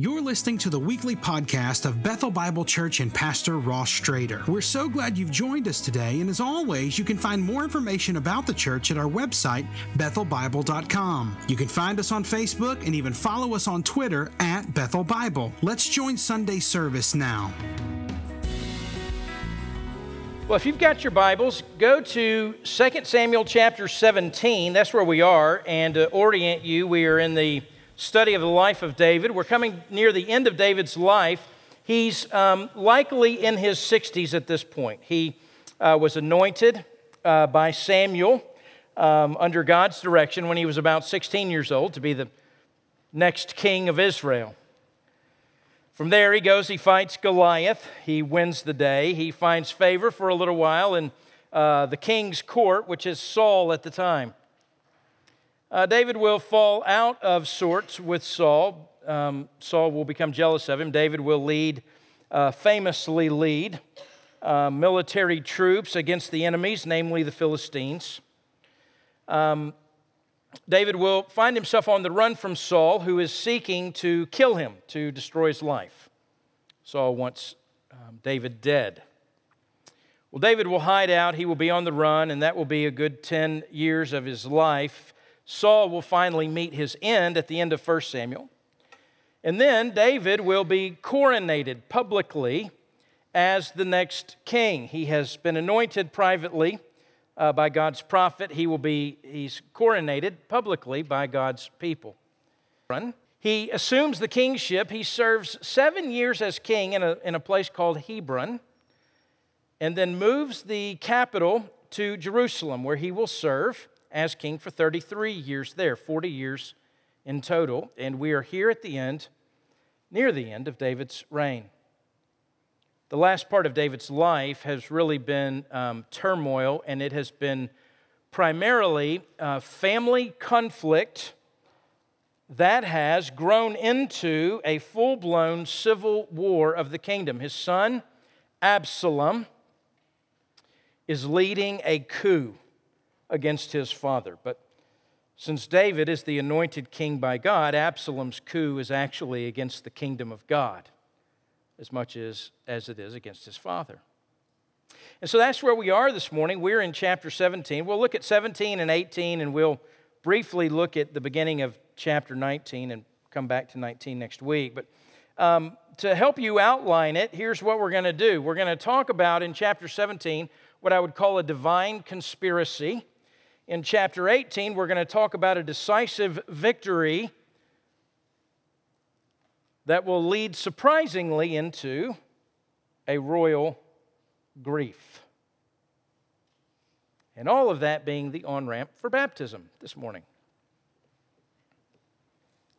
You're listening to the weekly podcast of Bethel Bible Church and Pastor Ross Strader. We're so glad you've joined us today, and as always, you can find more information about the church at our website, bethelbible.com. You can find us on Facebook and even follow us on Twitter at Bethel Bible. Let's join Sunday service now. Well, if you've got your Bibles, go to 2 Samuel chapter 17. That's where we are. And to orient you, we are in the study of the life of David. We're coming near the end of David's life. He's um, likely in his 60s at this point. He uh, was anointed uh, by Samuel um, under God's direction when he was about 16 years old to be the next king of Israel. From there, he goes, he fights Goliath. He wins the day. He finds favor for a little while in uh, the king's court, which is Saul at the time. Uh, David will fall out of sorts with Saul. Um, Saul will become jealous of him. David will lead, uh, famously lead, uh, military troops against the enemies, namely the Philistines. Um, David will find himself on the run from Saul, who is seeking to kill him, to destroy his life. Saul wants um, David dead. Well, David will hide out. He will be on the run, and that will be a good 10 years of his life. Saul will finally meet his end at the end of 1 Samuel. And then David will be coronated publicly as the next king. He has been anointed privately uh, by God's prophet. He will be he's coronated publicly by God's people. He assumes the kingship. He serves seven years as king in a, in a place called Hebron, and then moves the capital to Jerusalem, where he will serve as king for 33 years there, 40 years in total. And we are here at the end, near the end of David's reign. The last part of David's life has really been um, turmoil, and it has been primarily uh, family conflict that has grown into a full blown civil war of the kingdom. His son, Absalom, is leading a coup against his father. But since David is the anointed king by God, Absalom's coup is actually against the kingdom of God as much as, as it is against his father. And so that's where we are this morning. We're in chapter 17. We'll look at 17 and 18, and we'll briefly look at the beginning of chapter 19 and come back to 19 next week. But um, to help you outline it, here's what we're going to do. We're going to talk about in chapter 17 what I would call a divine conspiracy. In chapter 18, we're going to talk about a decisive victory that will lead surprisingly into a royal grief. And all of that being the on ramp for baptism this morning.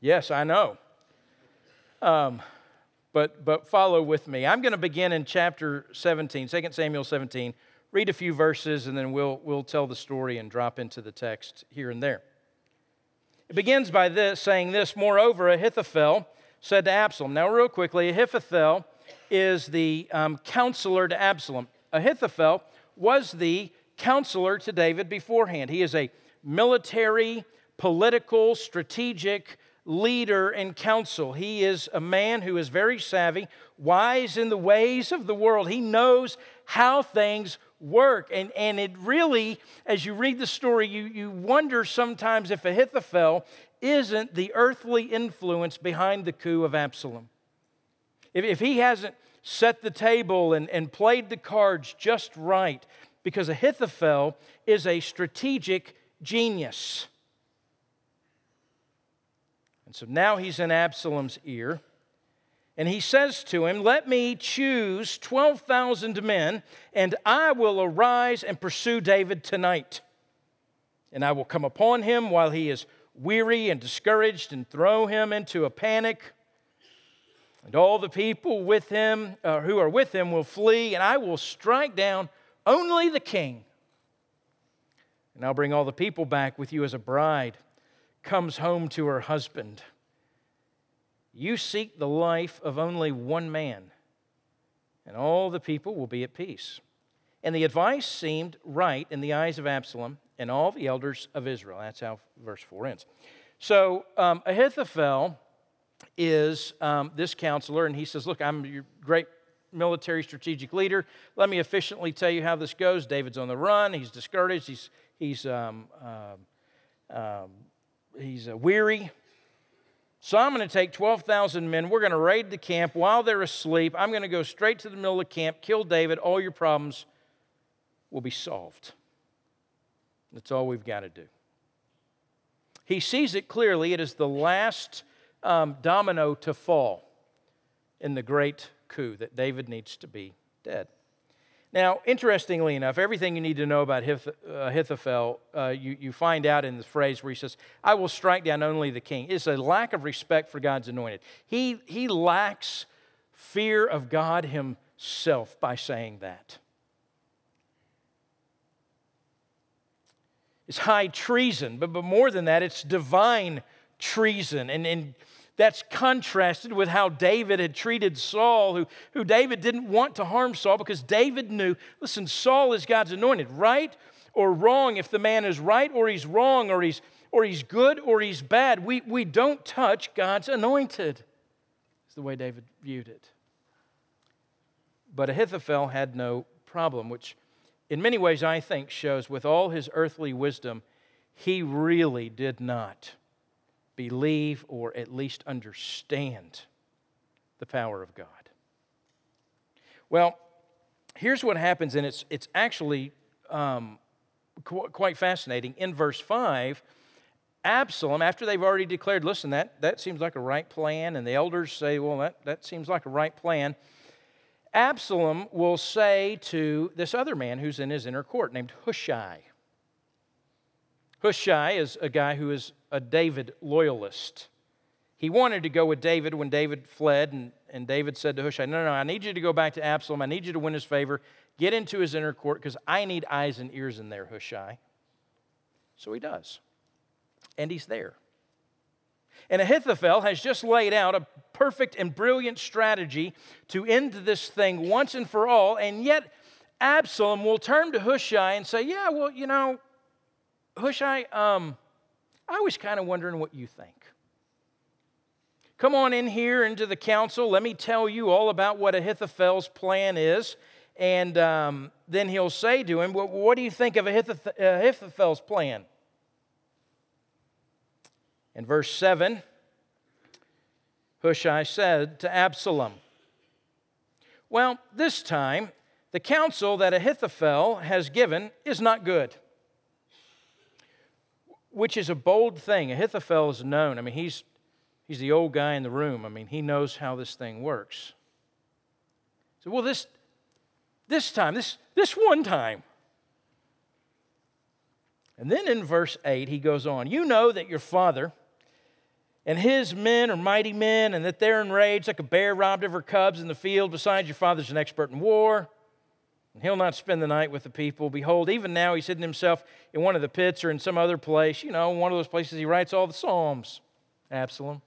Yes, I know. Um, but, but follow with me. I'm going to begin in chapter 17, 2 Samuel 17, read a few verses, and then we'll, we'll tell the story and drop into the text here and there. It begins by this saying this Moreover, Ahithophel said to Absalom. Now, real quickly, Ahithophel is the um, counselor to Absalom. Ahithophel was the counselor to David beforehand. He is a military, political, strategic leader and counsel. He is a man who is very savvy, wise in the ways of the world. He knows how things work. And, and it really, as you read the story, you, you wonder sometimes if Ahithophel isn't the earthly influence behind the coup of Absalom. If, if he hasn't set the table and, and played the cards just right, because Ahithophel is a strategic genius. And so now he's in Absalom's ear. And he says to him, Let me choose 12,000 men, and I will arise and pursue David tonight. And I will come upon him while he is weary and discouraged, and throw him into a panic. And all the people with him, uh, who are with him, will flee, and I will strike down only the king. And I'll bring all the people back with you as a bride comes home to her husband. You seek the life of only one man, and all the people will be at peace. And the advice seemed right in the eyes of Absalom and all the elders of Israel. That's how verse 4 ends. So um, Ahithophel is um, this counselor, and he says, Look, I'm your great military strategic leader. Let me efficiently tell you how this goes. David's on the run, he's discouraged, he's, he's, um, uh, um, he's uh, weary. So I'm going to take 12,000 men. We're going to raid the camp while they're asleep. I'm going to go straight to the middle of the camp, kill David. All your problems will be solved. That's all we've got to do. He sees it clearly. It is the last um, domino to fall in the great coup that David needs to be dead. Now, interestingly enough, everything you need to know about uh, Ahithophel, uh, you, you find out in the phrase where he says, I will strike down only the king. It's a lack of respect for God's anointed. He, he lacks fear of God himself by saying that. It's high treason, but, but more than that, it's divine treason. And, and that's contrasted with how David had treated Saul, who, who David didn't want to harm Saul because David knew listen, Saul is God's anointed, right or wrong. If the man is right or he's wrong or he's, or he's good or he's bad, we, we don't touch God's anointed. Is the way David viewed it. But Ahithophel had no problem, which in many ways I think shows with all his earthly wisdom, he really did not believe or at least understand the power of God. Well, here's what happens, and it's, it's actually um, qu- quite fascinating. In verse 5, Absalom, after they've already declared, listen, that, that seems like a right plan, and the elders say, well, that, that seems like a right plan. Absalom will say to this other man who's in his inner court named Hushai, Hushai is a guy who is a David loyalist. He wanted to go with David when David fled, and, and David said to Hushai, No, no, no, I need you to go back to Absalom. I need you to win his favor. Get into his inner court because I need eyes and ears in there, Hushai. So he does. And he's there. And Ahithophel has just laid out a perfect and brilliant strategy to end this thing once and for all. And yet, Absalom will turn to Hushai and say, Yeah, well, you know, Hushai, um, I was kind of wondering what you think. Come on in here into the council. Let me tell you all about what Ahithophel's plan is. And um, then he'll say to him, well, What do you think of Ahithophel's plan? In verse 7, Hushai said to Absalom, Well, this time, the counsel that Ahithophel has given is not good which is a bold thing. Ahithophel is known. I mean, he's, he's the old guy in the room. I mean, he knows how this thing works. So, well, this, this time, this, this one time. And then in verse 8, he goes on You know that your father and his men are mighty men, and that they're enraged like a bear robbed of her cubs in the field. Besides, your father's an expert in war and he'll not spend the night with the people. Behold, even now he's hidden himself in one of the pits or in some other place, you know, one of those places he writes all the Psalms, Absalom.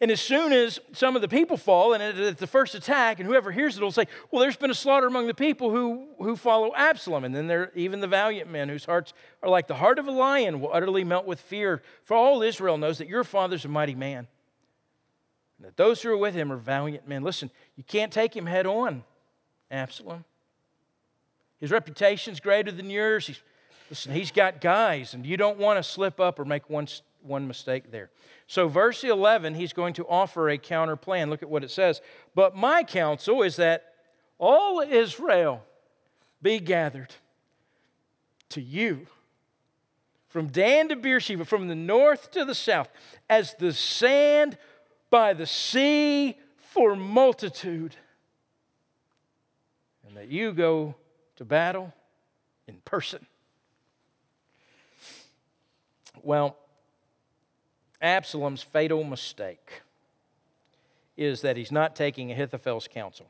And as soon as some of the people fall, and at the first attack, and whoever hears it will say, Well, there's been a slaughter among the people who, who follow Absalom. And then there even the valiant men whose hearts are like the heart of a lion will utterly melt with fear. For all Israel knows that your father's a mighty man, and that those who are with him are valiant men. Listen, you can't take him head on. Absalom. His reputation's greater than yours. He's, listen, he's got guys, and you don't want to slip up or make one, one mistake there. So, verse 11, he's going to offer a counter plan. Look at what it says. But my counsel is that all Israel be gathered to you from Dan to Beersheba, from the north to the south, as the sand by the sea for multitude and that you go to battle in person. Well, Absalom's fatal mistake is that he's not taking Ahithophel's counsel.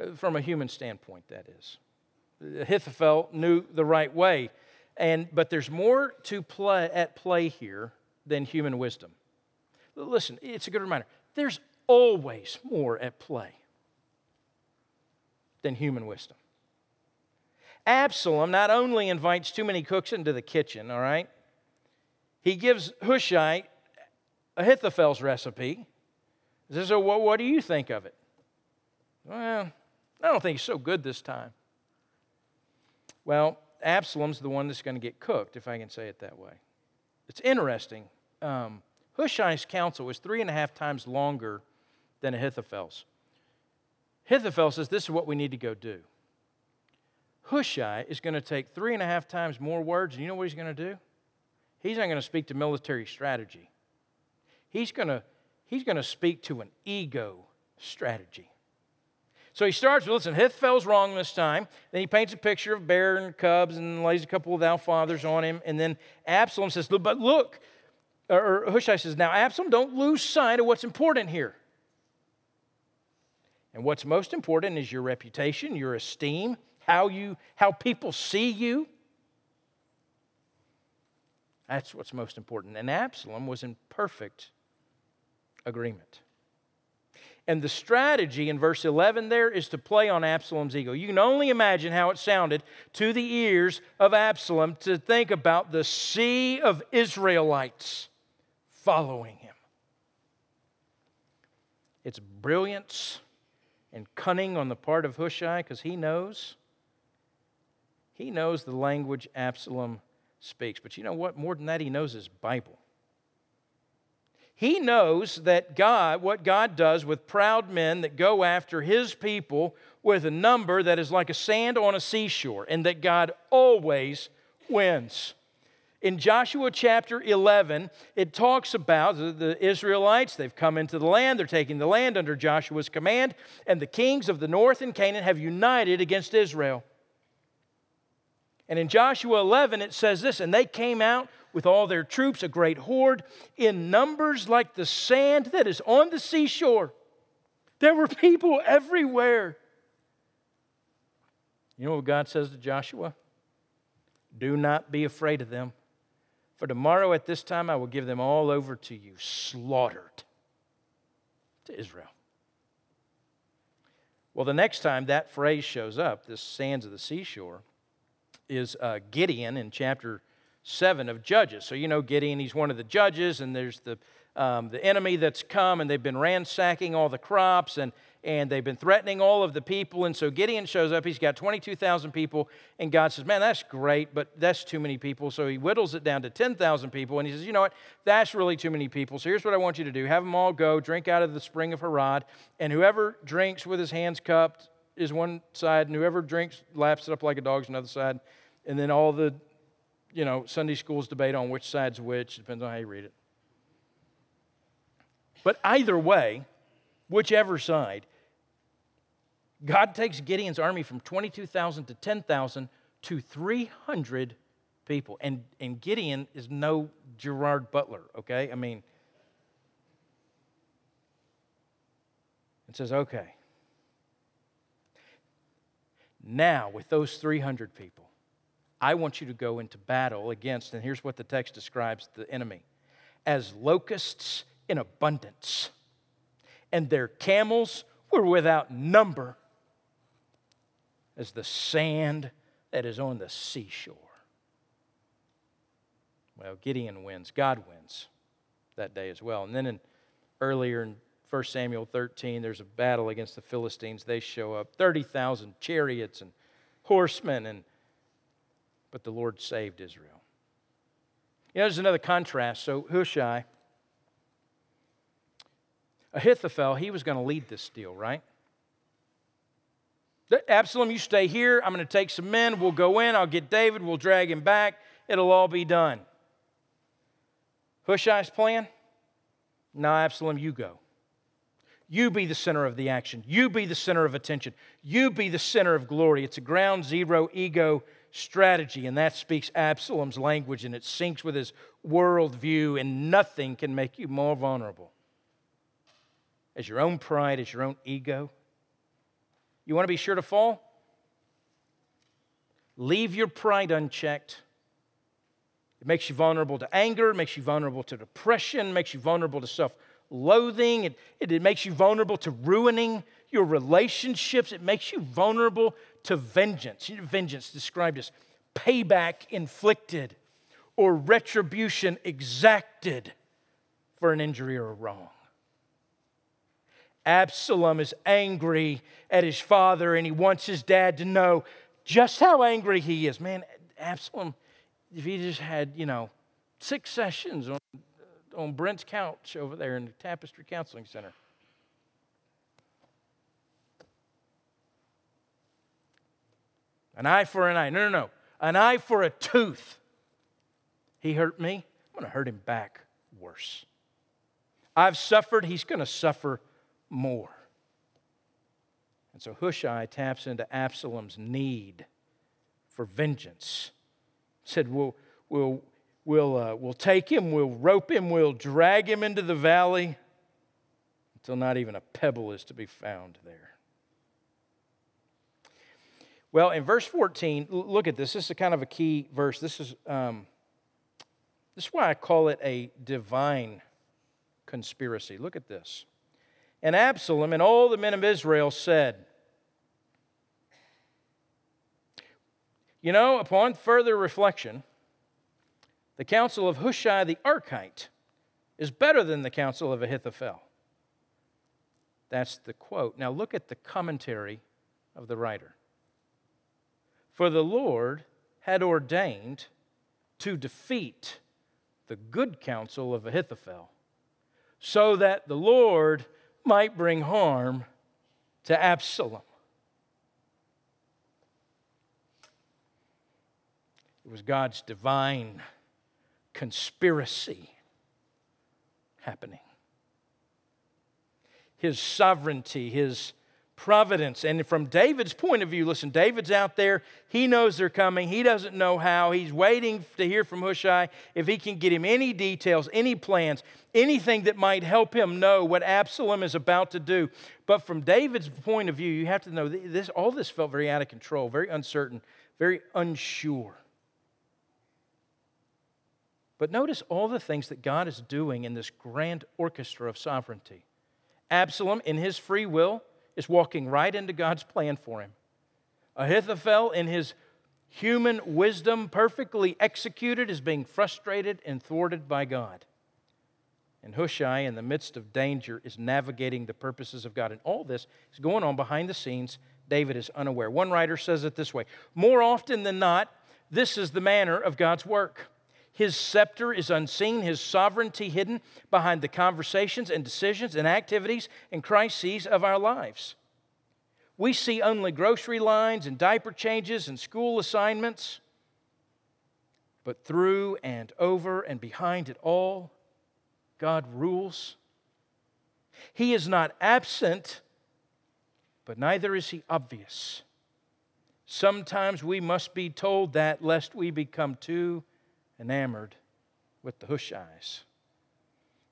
Uh, from a human standpoint, that is. Ahithophel knew the right way, and, but there's more to play, at play here than human wisdom. Listen, it's a good reminder. There's always more at play than human wisdom. Absalom not only invites too many cooks into the kitchen, all right, he gives Hushai Ahithophel's recipe. Says, So, what, what do you think of it? Well, I don't think it's so good this time. Well, Absalom's the one that's going to get cooked, if I can say it that way. It's interesting. Um, Hushai's counsel was three and a half times longer than Ahithophel's. Ahithophel says, This is what we need to go do. Hushai is going to take three and a half times more words, and you know what he's going to do? He's not going to speak to military strategy. He's going to, he's going to speak to an ego strategy. So he starts with, listen, Ahithophel's wrong this time. Then he paints a picture of bear and cubs and lays a couple of thou fathers on him. And then Absalom says, but look, or Hushai says, now Absalom, don't lose sight of what's important here. And what's most important is your reputation, your esteem, how you how people see you. That's what's most important. And Absalom was in perfect agreement. And the strategy in verse 11 there is to play on Absalom's ego. You can only imagine how it sounded to the ears of Absalom to think about the sea of Israelites following him. It's brilliance and cunning on the part of Hushai because he knows. He knows the language Absalom speaks. But you know what? More than that, he knows his Bible. He knows that God, what God does with proud men that go after his people with a number that is like a sand on a seashore, and that God always wins. In Joshua chapter 11, it talks about the Israelites. They've come into the land, they're taking the land under Joshua's command, and the kings of the north and Canaan have united against Israel. And in Joshua 11, it says this And they came out with all their troops, a great horde, in numbers like the sand that is on the seashore. There were people everywhere. You know what God says to Joshua? Do not be afraid of them for tomorrow at this time I will give them all over to you, slaughtered to Israel. Well, the next time that phrase shows up, this sands of the seashore, is uh, Gideon in chapter 7 of Judges. So, you know, Gideon, he's one of the judges, and there's the, um, the enemy that's come, and they've been ransacking all the crops, and, and they've been threatening all of the people. And so Gideon shows up. He's got 22,000 people. And God says, Man, that's great, but that's too many people. So he whittles it down to 10,000 people. And he says, You know what? That's really too many people. So here's what I want you to do have them all go, drink out of the spring of Harod. And whoever drinks with his hands cupped is one side, and whoever drinks laps it up like a dog's another side. And then all the, you know, Sunday schools debate on which side's which. Depends on how you read it. But either way, whichever side, God takes Gideon's army from 22,000 to 10,000 to 300 people. And, and Gideon is no Gerard Butler, okay? I mean, and says, okay. Now, with those 300 people, I want you to go into battle against, and here's what the text describes the enemy as locusts in abundance, and their camels were without number as the sand that is on the seashore. Well, Gideon wins. God wins that day as well. And then in, earlier in 1 Samuel 13, there's a battle against the Philistines. They show up 30,000 chariots and horsemen, and, but the Lord saved Israel. You know, there's another contrast. So Hushai, Ahithophel, he was going to lead this deal, right? Absalom, you stay here. I'm going to take some men. We'll go in. I'll get David. We'll drag him back. It'll all be done. Hushai's plan? No, Absalom, you go. You be the center of the action. You be the center of attention. You be the center of glory. It's a ground zero ego strategy, and that speaks Absalom's language and it syncs with his worldview, and nothing can make you more vulnerable as your own pride, as your own ego. You want to be sure to fall? Leave your pride unchecked. It makes you vulnerable to anger, it makes you vulnerable to depression, makes you vulnerable to self loathing, it, it, it, makes you vulnerable to ruining your relationships, it makes you vulnerable to vengeance. Vengeance described as payback inflicted or retribution exacted for an injury or a wrong. Absalom is angry at his father and he wants his dad to know just how angry he is. Man, Absalom, if he just had, you know, six sessions on, on Brent's couch over there in the Tapestry Counseling Center. An eye for an eye. No, no, no. An eye for a tooth. He hurt me. I'm going to hurt him back worse. I've suffered. He's going to suffer more. And so Hushai taps into Absalom's need for vengeance. Said, We'll, we'll, we'll, uh, we'll take him, we'll rope him, we'll drag him into the valley until not even a pebble is to be found there. Well, in verse 14, look at this. This is kind of a key verse. This is, um, this is why I call it a divine conspiracy. Look at this. And Absalom and all the men of Israel said, You know, upon further reflection, the counsel of Hushai the Archite is better than the counsel of Ahithophel. That's the quote. Now look at the commentary of the writer. For the Lord had ordained to defeat the good counsel of Ahithophel, so that the Lord might bring harm to Absalom. It was God's divine conspiracy happening. His sovereignty, his providence. And from David's point of view, listen, David's out there. He knows they're coming. He doesn't know how. He's waiting to hear from Hushai if he can get him any details, any plans, anything that might help him know what Absalom is about to do. But from David's point of view, you have to know this, all this felt very out of control, very uncertain, very unsure. But notice all the things that God is doing in this grand orchestra of sovereignty. Absalom, in his free will, is walking right into God's plan for him. Ahithophel, in his human wisdom, perfectly executed, is being frustrated and thwarted by God. And Hushai, in the midst of danger, is navigating the purposes of God. And all this is going on behind the scenes. David is unaware. One writer says it this way More often than not, this is the manner of God's work. His scepter is unseen, his sovereignty hidden behind the conversations and decisions and activities and crises of our lives. We see only grocery lines and diaper changes and school assignments, but through and over and behind it all, God rules. He is not absent, but neither is he obvious. Sometimes we must be told that lest we become too enamored with the Hushais.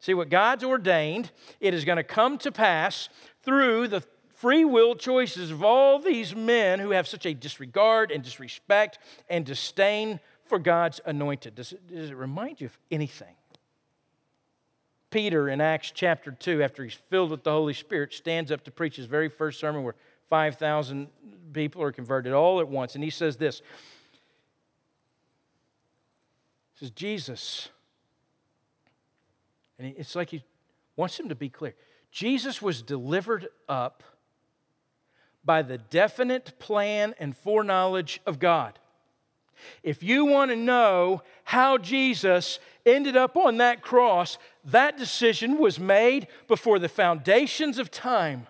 See, what God's ordained, it is going to come to pass through the free will choices of all these men who have such a disregard and disrespect and disdain for God's anointed. Does it, does it remind you of anything? Peter in Acts chapter 2, after he's filled with the Holy Spirit, stands up to preach his very first sermon where 5,000 people are converted all at once. And he says this says, Jesus. And it's like he wants him to be clear. Jesus was delivered up by the definite plan and foreknowledge of God. If you want to know how Jesus ended up on that cross, that decision was made before the foundations of time.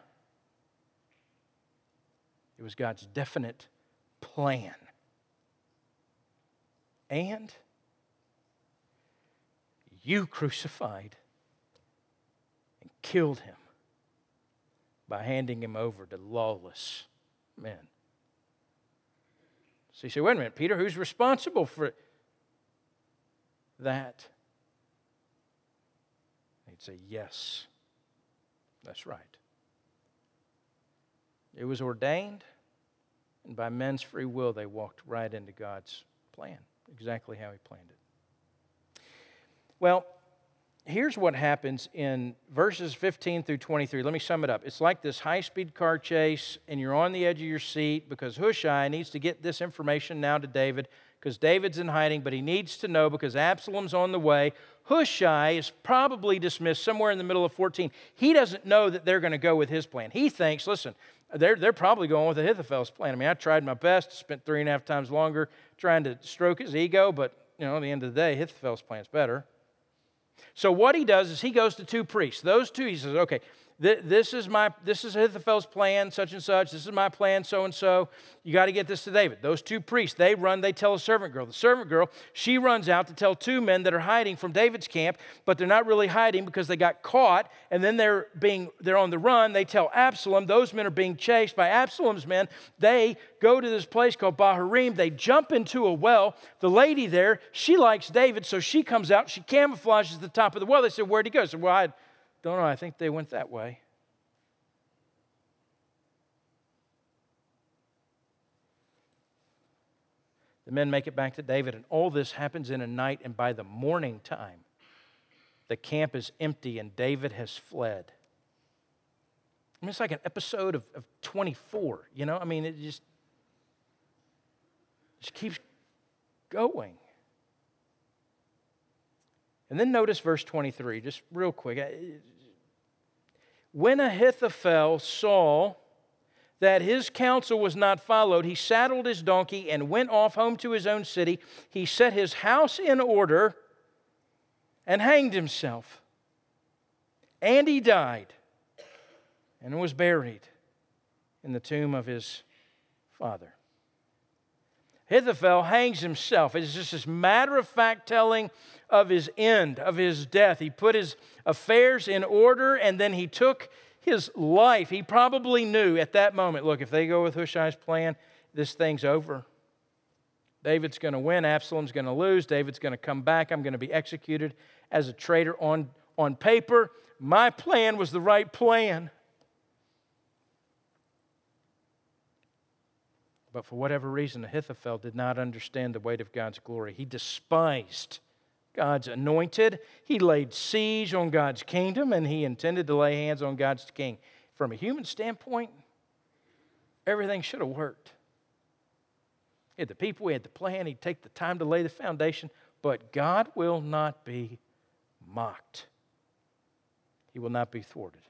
It was God's definite plan. And you crucified and killed him by handing him over to lawless men. So you say, wait a minute, Peter, who's responsible for that? He'd say, yes, that's right. It was ordained, and by men's free will, they walked right into God's plan, exactly how He planned it. Well, here's what happens in verses 15 through 23. Let me sum it up. It's like this high speed car chase, and you're on the edge of your seat because Hushai needs to get this information now to David because David's in hiding, but he needs to know because Absalom's on the way. Hushai is probably dismissed somewhere in the middle of 14. He doesn't know that they're going to go with his plan. He thinks, listen, they're, they're probably going with Ahithophel's plan. I mean, I tried my best, spent three and a half times longer trying to stroke his ego, but, you know, at the end of the day, Ahithophel's plan's better. So what he does is he goes to two priests. Those two, he says, okay, this is my this is Ahithophel's plan, such and such. This is my plan, so and so. You got to get this to David. Those two priests, they run, they tell a servant girl. The servant girl, she runs out to tell two men that are hiding from David's camp, but they're not really hiding because they got caught, and then they're being they're on the run. They tell Absalom, those men are being chased by Absalom's men. They go to this place called Bahurim. They jump into a well. The lady there, she likes David, so she comes out, she camouflages the top of the well. They said, Where'd he go? I said, Well, I don't know. I think they went that way. The men make it back to David, and all this happens in a night, and by the morning time, the camp is empty and David has fled. I mean, it's like an episode of, of 24, you know? I mean, it just, just keeps going. And then notice verse 23, just real quick. Uh, when Ahithophel saw that his counsel was not followed, he saddled his donkey and went off home to his own city. He set his house in order and hanged himself. And he died and was buried in the tomb of his father. Ahithophel hangs himself. It's just this matter of fact telling of his end, of his death. He put his affairs in order and then he took his life. He probably knew at that moment look, if they go with Hushai's plan, this thing's over. David's going to win, Absalom's going to lose, David's going to come back, I'm going to be executed as a traitor on, on paper. My plan was the right plan. But for whatever reason, Ahithophel did not understand the weight of God's glory. He despised God's anointed. He laid siege on God's kingdom and he intended to lay hands on God's king. From a human standpoint, everything should have worked. He had the people, he had the plan, he'd take the time to lay the foundation, but God will not be mocked. He will not be thwarted.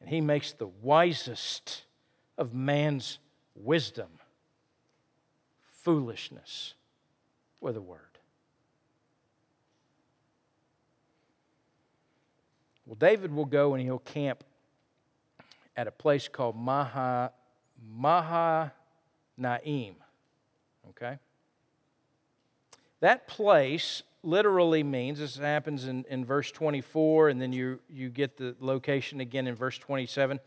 And he makes the wisest of man's wisdom foolishness with a word. Well, David will go and he'll camp at a place called Maha, Maha Naim. Okay? That place literally means, this happens in, in verse 24, and then you, you get the location again in verse 27.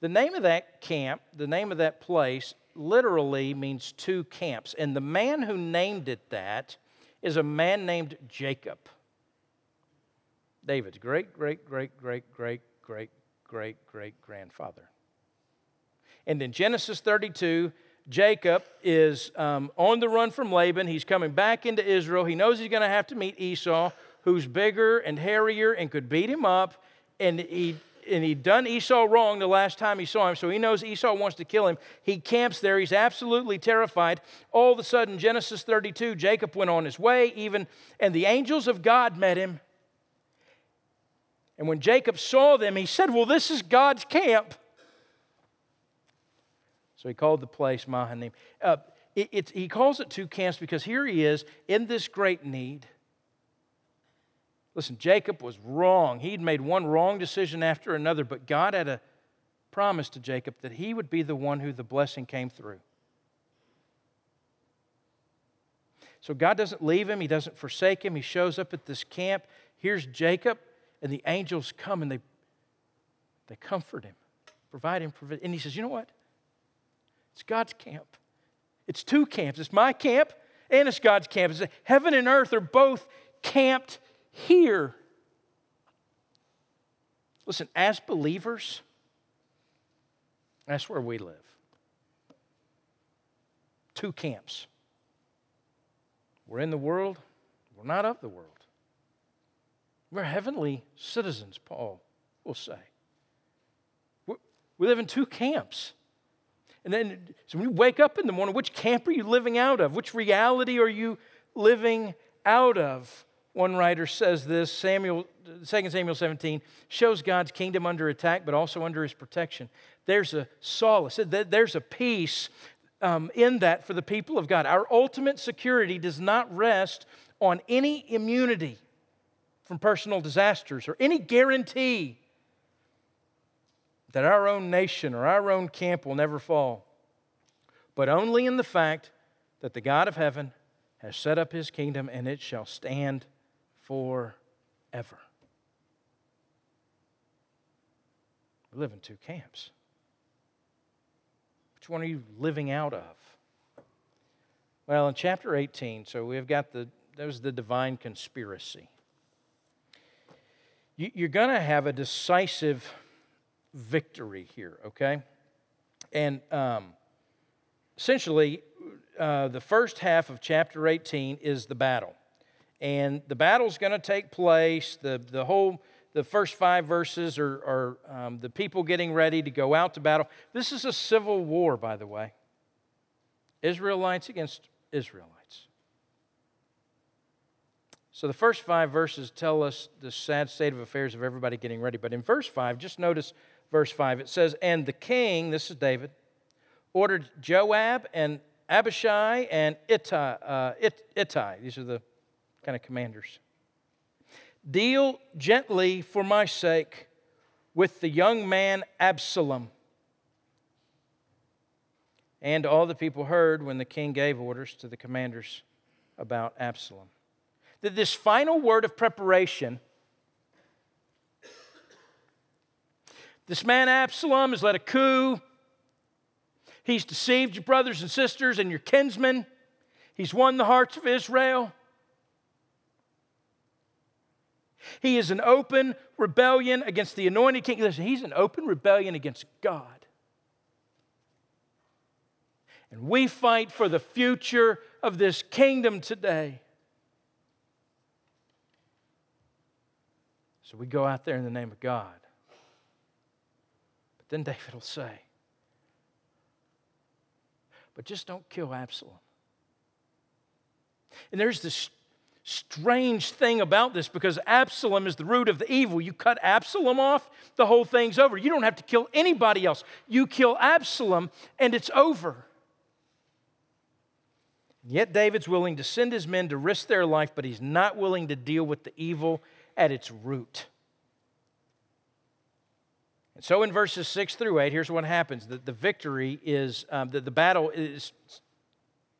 The name of that camp, the name of that place, literally means two camps. And the man who named it that is a man named Jacob. David's great, great, great, great, great, great, great, great grandfather. And in Genesis 32, Jacob is um, on the run from Laban. He's coming back into Israel. He knows he's going to have to meet Esau, who's bigger and hairier and could beat him up. And he and he'd done Esau wrong the last time he saw him, so he knows Esau wants to kill him. He camps there. He's absolutely terrified. All of a sudden, Genesis 32, Jacob went on his way, even, and the angels of God met him and when Jacob saw them, he said, Well, this is God's camp. So he called the place Mahanaim. Uh, it, it, he calls it two camps because here he is in this great need. Listen, Jacob was wrong. He'd made one wrong decision after another, but God had a promise to Jacob that he would be the one who the blessing came through. So God doesn't leave him, He doesn't forsake him. He shows up at this camp. Here's Jacob and the angels come and they, they comfort him, provide him. And he says, You know what? It's God's camp. It's two camps. It's my camp and it's God's camp. It's heaven and earth are both camped here. Listen, as believers, that's where we live. Two camps. We're in the world, we're not of the world. We're heavenly citizens, Paul will say. We live in two camps. And then, so when you wake up in the morning, which camp are you living out of? Which reality are you living out of? One writer says this Samuel, 2 Samuel 17 shows God's kingdom under attack, but also under his protection. There's a solace, there's a peace um, in that for the people of God. Our ultimate security does not rest on any immunity from personal disasters or any guarantee that our own nation or our own camp will never fall, but only in the fact that the God of heaven has set up his kingdom and it shall stand forever. We live in two camps. Which one are you living out of? Well, in chapter 18, so we've got the, was the divine conspiracy. You're going to have a decisive victory here, okay? And um, essentially, uh, the first half of chapter 18 is the battle. And the battle's going to take place. The, the whole, the first five verses are, are um, the people getting ready to go out to battle. This is a civil war, by the way. Israelites against Israelites. So the first five verses tell us the sad state of affairs of everybody getting ready. But in verse 5, just notice verse 5. It says, And the king, this is David, ordered Joab and Abishai and Ittai, uh, It, Ittai. These are the kind of commanders. Deal gently for my sake with the young man Absalom. And all the people heard when the king gave orders to the commanders about Absalom. That this final word of preparation This man Absalom has led a coup. He's deceived your brothers and sisters and your kinsmen. He's won the hearts of Israel. He is an open rebellion against the anointed king. Listen, he's an open rebellion against God. And we fight for the future of this kingdom today. So we go out there in the name of God. But then David will say, But just don't kill Absalom. And there's this strange thing about this because Absalom is the root of the evil. You cut Absalom off, the whole thing's over. You don't have to kill anybody else. You kill Absalom, and it's over. Yet David's willing to send his men to risk their life, but he's not willing to deal with the evil at its root. And so in verses 6 through 8, here's what happens the, the victory is, um, the, the battle is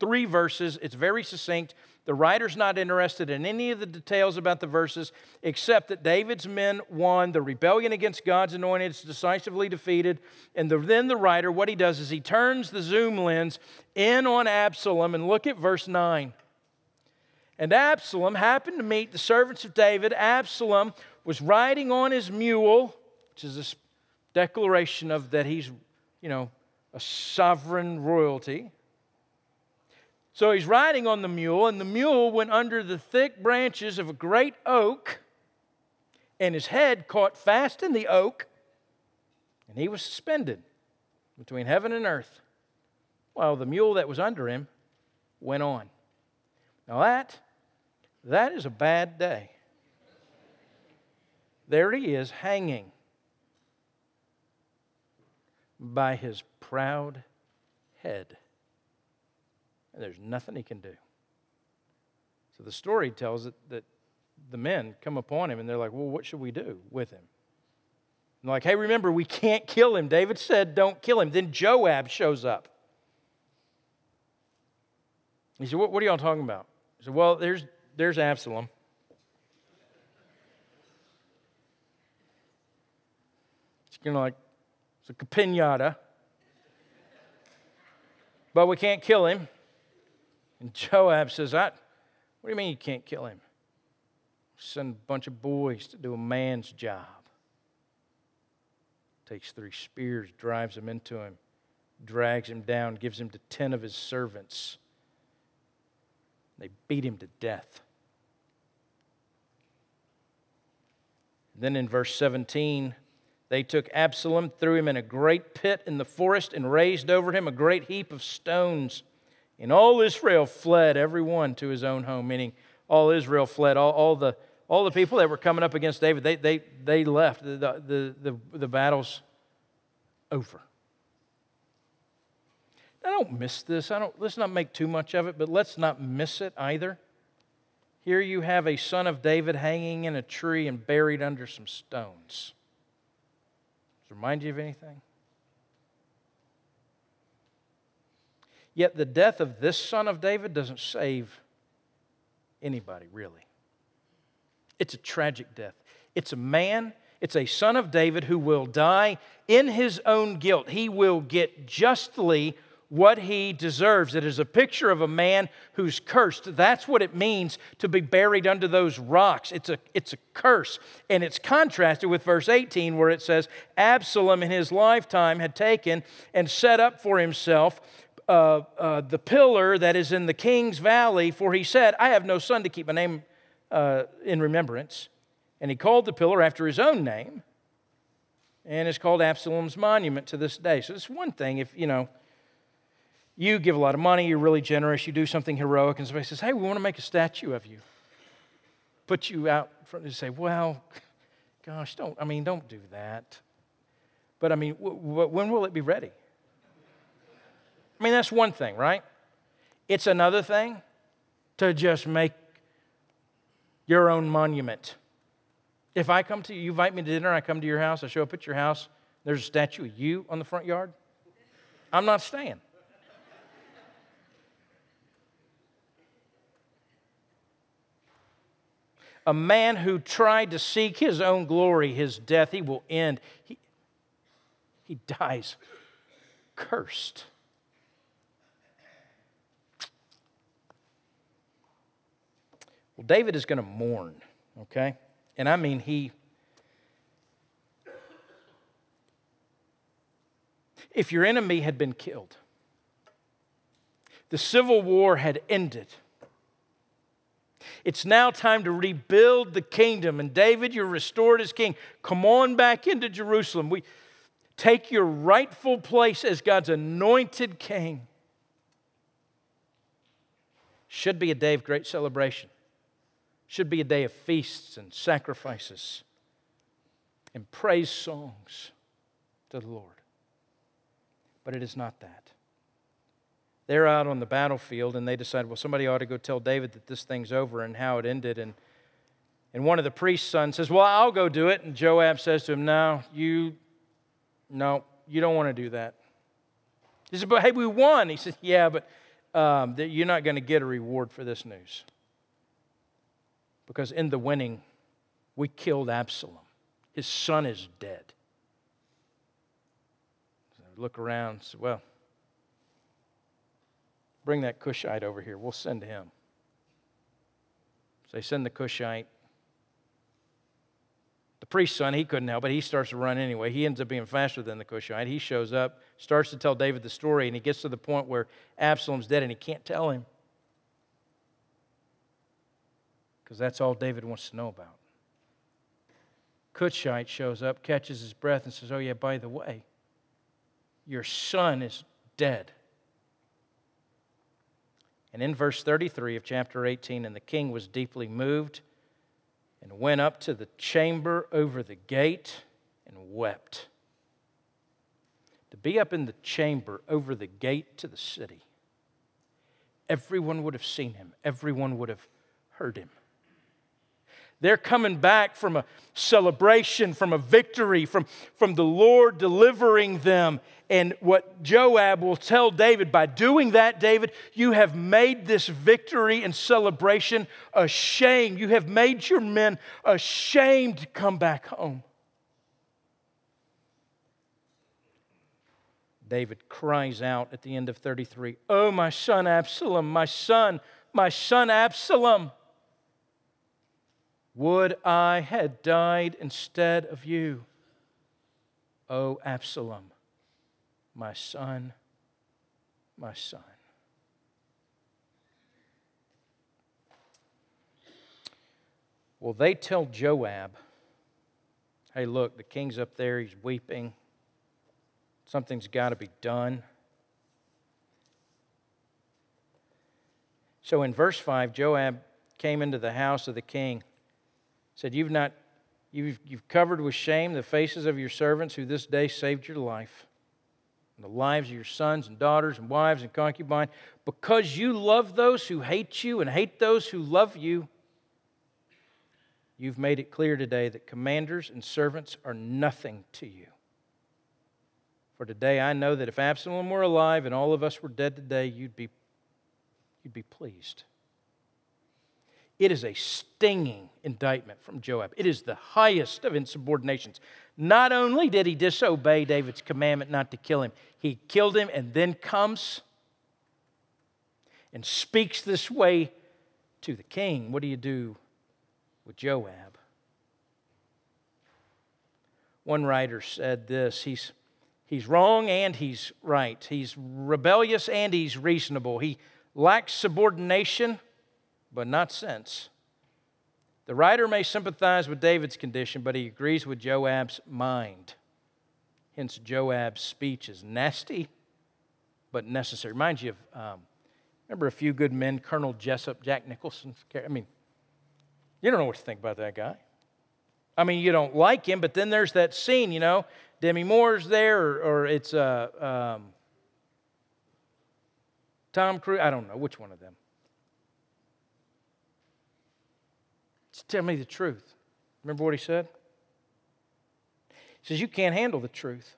three verses. It's very succinct. The writer's not interested in any of the details about the verses except that David's men won. The rebellion against God's anointed is decisively defeated. And the, then the writer, what he does is he turns the zoom lens in on Absalom and look at verse 9. And Absalom happened to meet the servants of David. Absalom was riding on his mule, which is a declaration of that he's, you know, a sovereign royalty. So he's riding on the mule, and the mule went under the thick branches of a great oak, and his head caught fast in the oak, and he was suspended between heaven and earth, while the mule that was under him went on. Now that that is a bad day. There he is hanging by his proud head. And there's nothing he can do. So the story tells it that the men come upon him and they're like, Well, what should we do with him? And like, hey, remember, we can't kill him. David said, Don't kill him. Then Joab shows up. He said, What, what are y'all talking about? He said, Well, there's, there's Absalom. It's kind of like, it's a pinata. But we can't kill him. And Joab says, I, What do you mean you can't kill him? Send a bunch of boys to do a man's job. Takes three spears, drives them into him, drags him down, gives him to ten of his servants. They beat him to death. Then in verse 17, They took Absalom, threw him in a great pit in the forest, and raised over him a great heap of stones. And all Israel fled, every one to his own home, meaning all Israel fled. All, all, the, all the people that were coming up against David, they, they, they left. The, the, the, the battle's over. I don't miss this. I don't, let's not make too much of it, but let's not miss it either. Here you have a son of David hanging in a tree and buried under some stones. Does it remind you of anything? Yet the death of this son of David doesn't save anybody, really. It's a tragic death. It's a man, it's a son of David who will die in his own guilt. He will get justly what he deserves. It is a picture of a man who's cursed. That's what it means to be buried under those rocks. It's a, it's a curse. And it's contrasted with verse 18, where it says, Absalom in his lifetime had taken and set up for himself uh, uh, the pillar that is in the king's valley, for he said, I have no son to keep my name uh, in remembrance. And he called the pillar after his own name, and it's called Absalom's monument to this day. So it's one thing if, you know, you give a lot of money, you're really generous, you do something heroic, and somebody says, Hey, we want to make a statue of you. Put you out front and say, Well, gosh, don't, I mean, don't do that. But I mean, w- w- when will it be ready? I mean, that's one thing, right? It's another thing to just make your own monument. If I come to you, you invite me to dinner, I come to your house, I show up at your house, there's a statue of you on the front yard, I'm not staying. A man who tried to seek his own glory, his death, he will end. He, he dies cursed. Well, David is going to mourn, okay? And I mean, he. If your enemy had been killed, the civil war had ended it's now time to rebuild the kingdom. And David, you're restored as king. Come on back into Jerusalem. We take your rightful place as God's anointed king. Should be a day of great celebration. Should be a day of feasts and sacrifices and praise songs to the Lord. But it is not that they're out on the battlefield and they decide, well, somebody ought to go tell David that this thing's over and how it ended. And, and one of the priest's sons says, well, I'll go do it. And Joab says to him, no, you, no, you don't want to do that. He said, but hey, we won. He said, yeah, but um, you're not going to get a reward for this news. Because in the winning, we killed Absalom. His son is dead. So look around say, well, Bring that Cushite over here. We'll send him. So they send the Cushite. The priest's son, he couldn't help it. He starts to run anyway. He ends up being faster than the Cushite. He shows up, starts to tell David the story, and he gets to the point where Absalom's dead and he can't tell him. Because that's all David wants to know about. Cushite shows up, catches his breath, and says, Oh, yeah, by the way, your son is dead. And in verse 33 of chapter 18, and the king was deeply moved and went up to the chamber over the gate and wept. To be up in the chamber over the gate to the city, everyone would have seen him, everyone would have heard him. They're coming back from a celebration, from a victory, from, from the Lord delivering them. And what Joab will tell David by doing that, David, you have made this victory and celebration a shame. You have made your men ashamed to come back home. David cries out at the end of 33 Oh, my son Absalom, my son, my son Absalom. Would I had died instead of you, O Absalom, my son, my son. Well, they tell Joab, hey, look, the king's up there, he's weeping. Something's got to be done. So in verse 5, Joab came into the house of the king, said, You've not you've, you've covered with shame the faces of your servants who this day saved your life, and the lives of your sons and daughters and wives and concubines, because you love those who hate you and hate those who love you. You've made it clear today that commanders and servants are nothing to you. For today I know that if Absalom were alive and all of us were dead today, you'd be you'd be pleased. It is a stinging indictment from Joab. It is the highest of insubordinations. Not only did he disobey David's commandment not to kill him, he killed him and then comes and speaks this way to the king. What do you do with Joab? One writer said this He's, he's wrong and he's right. He's rebellious and he's reasonable. He lacks subordination, but not since. The writer may sympathize with David's condition, but he agrees with Joab's mind. Hence, Joab's speech is nasty, but necessary. Reminds you of, um, remember a few good men, Colonel Jessup, Jack Nicholson? I mean, you don't know what to think about that guy. I mean, you don't like him, but then there's that scene, you know, Demi Moore's there, or, or it's uh, um, Tom Cruise, I don't know which one of them. Tell me the truth. Remember what he said? He says, You can't handle the truth.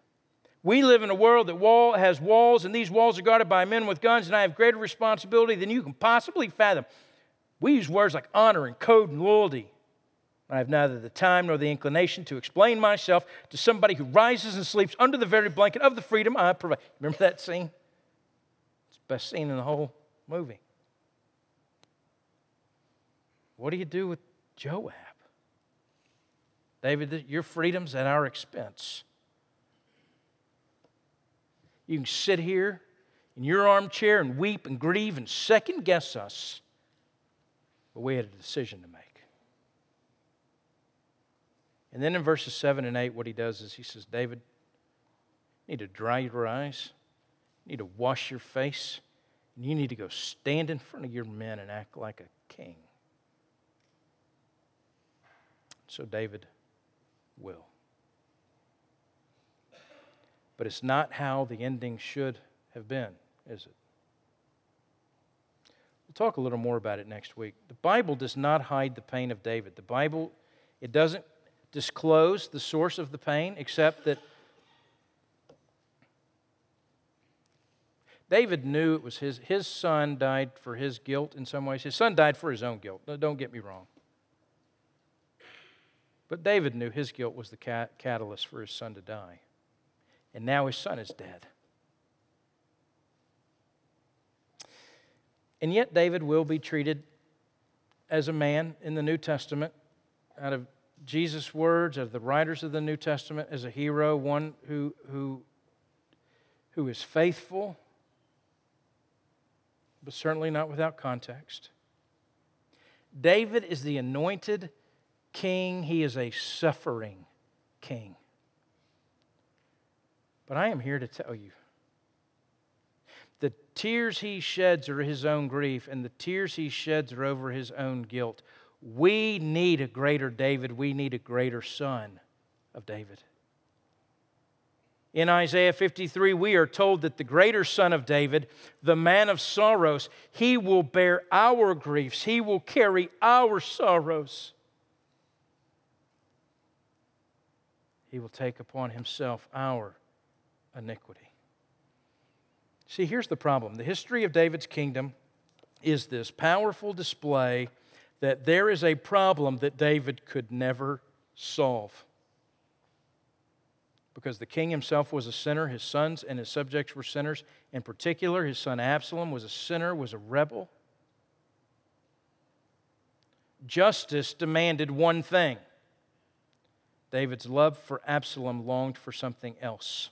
We live in a world that wall has walls, and these walls are guarded by men with guns, and I have greater responsibility than you can possibly fathom. We use words like honor and code and loyalty. I have neither the time nor the inclination to explain myself to somebody who rises and sleeps under the very blanket of the freedom I provide. Remember that scene? It's the best scene in the whole movie. What do you do with Joab? David, your freedom's at our expense. You can sit here in your armchair and weep and grieve and second guess us, but we had a decision to make. And then in verses 7 and 8, what he does is he says, David, you need to dry your eyes you need to wash your face, and you need to go stand in front of your men and act like a king. So David will. But it's not how the ending should have been, is it? We'll talk a little more about it next week. The Bible does not hide the pain of David. The Bible, it doesn't disclose the source of the pain, except that David knew it was his, his son died for his guilt in some ways. His son died for his own guilt. Don't get me wrong. But David knew his guilt was the cat- catalyst for his son to die. And now his son is dead. And yet, David will be treated as a man in the New Testament, out of Jesus' words, out of the writers of the New Testament, as a hero, one who, who, who is faithful but certainly not without context. David is the anointed king, he is a suffering king. But I am here to tell you the tears he sheds are his own grief, and the tears he sheds are over his own guilt. We need a greater David, we need a greater son of David. In Isaiah 53, we are told that the greater son of David, the man of sorrows, he will bear our griefs, he will carry our sorrows. He will take upon himself our iniquity. See, here's the problem the history of David's kingdom is this powerful display that there is a problem that David could never solve because the king himself was a sinner, his sons and his subjects were sinners. In particular, his son Absalom was a sinner, was a rebel. Justice demanded one thing David's love for Absalom longed for something else.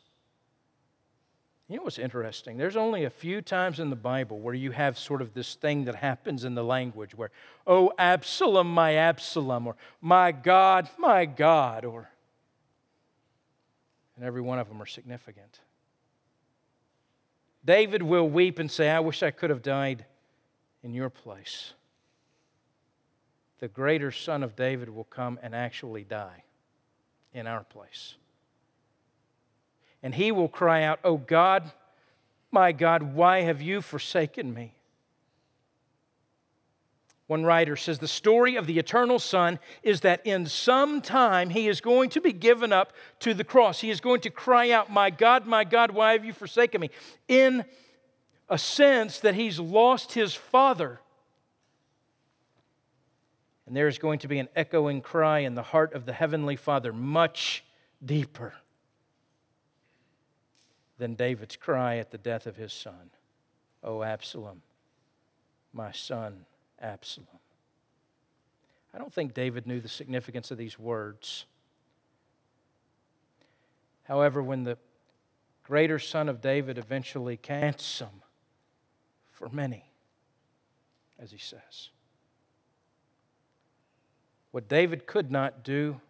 You know what's interesting? There's only a few times in the Bible where you have sort of this thing that happens in the language where, oh, Absalom, my Absalom, or my God, my God, or and every one of them are significant. David will weep and say, I wish I could have died in your place. The greater son of David will come and actually die in our place. And he will cry out, Oh God, my God, why have you forsaken me? One writer says the story of the eternal Son is that in some time he is going to be given up to the cross. He is going to cry out, My God, my God, why have you forsaken me? In a sense that he's lost his Father. And there is going to be an echoing cry in the heart of the Heavenly Father, much deeper than David's cry at the death of his son. Oh, Absalom, my son Absalom. I don't think David knew the significance of these words. However, when the greater son of David eventually came, ransom for many, as he says. What David could not do,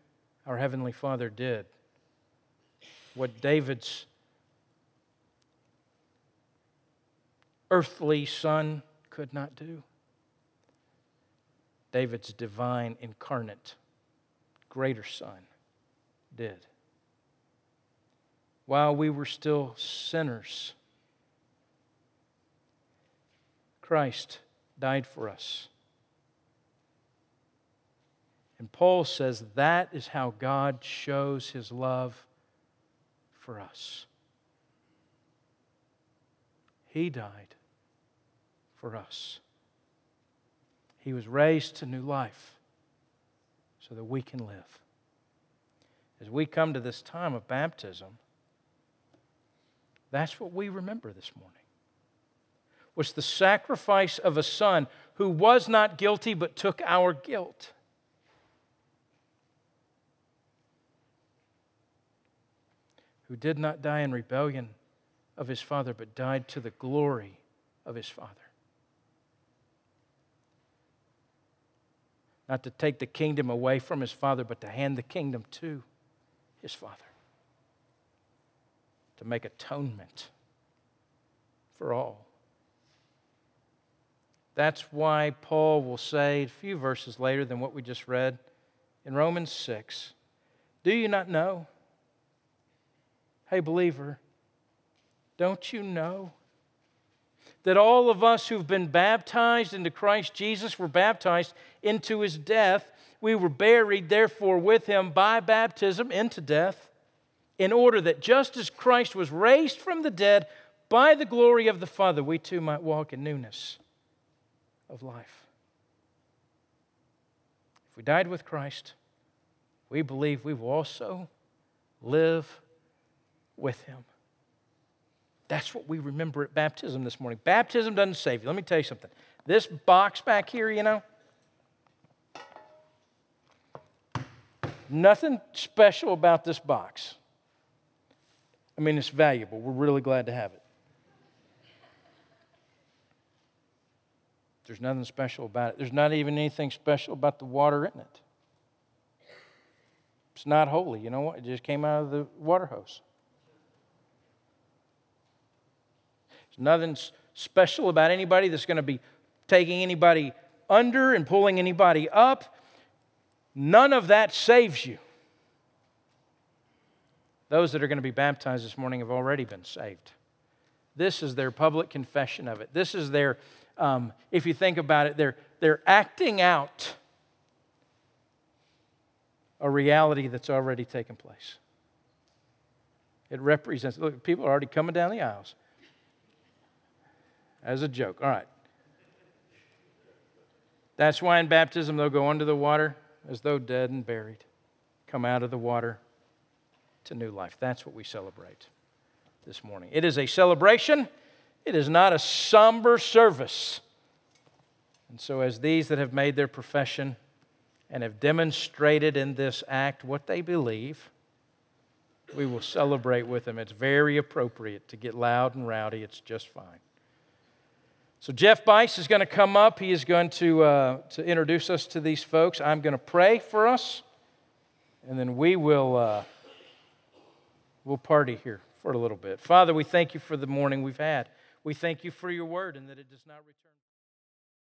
our Heavenly Father did. What David's earthly son could not do, David's divine, incarnate, greater Son did. While we were still sinners, Christ died for us. And Paul says that is how God shows his love for us. He died for us. He was raised to new life so that we can live. As we come to this time of baptism, that's what we remember this morning. Was the sacrifice of a son who was not guilty but took our guilt. Who did not die in rebellion of his father, but died to the glory of his father. not to take the kingdom away from his father, but to hand the kingdom to his father, to make atonement for all. That's why Paul will say a few verses later than what we just read in Romans 6 Do you not know? Hey, believer, don't you know that all of us who've been baptized into Christ Jesus were baptized into his death. We were buried, therefore, with him by baptism into death, in order that just as Christ was raised from the dead by the glory of the Father, we too might walk in newness of life. If we died with Christ, we believe we will also live with him. That's what we remember at baptism this morning. Baptism doesn't save you. Let me tell you something. This box back here, you know, nothing special about this box. I mean, it's valuable. We're really glad to have it. There's nothing special about it. There's not even anything special about the water in it. It's not holy. You know what? It just came out of the water hose. Nothing special about anybody that's going to be taking anybody under and pulling anybody up. None of that saves you. Those that are going to be baptized this morning have already been saved. This is their public confession of it. This is their, um, if you think about it, they're, they're acting out a reality that's already taken place. It represents, look, people are already coming down the aisles as a joke. All right. That's why in baptism they'll go under the water as though dead and buried, come out of the water to new life. That's what we celebrate this morning. It is a celebration, it is not a somber service. And so, as these that have made their profession and have demonstrated in this act what they believe, we will celebrate with them. It's very appropriate to get loud and rowdy, it's just fine. So, Jeff Bice is going to come up. He is going to, uh, to introduce us to these folks. I'm going to pray for us, and then we will, uh, We'll party here for a little bit. Father, we thank you for the morning we've had. We thank you for your word and that it does not return.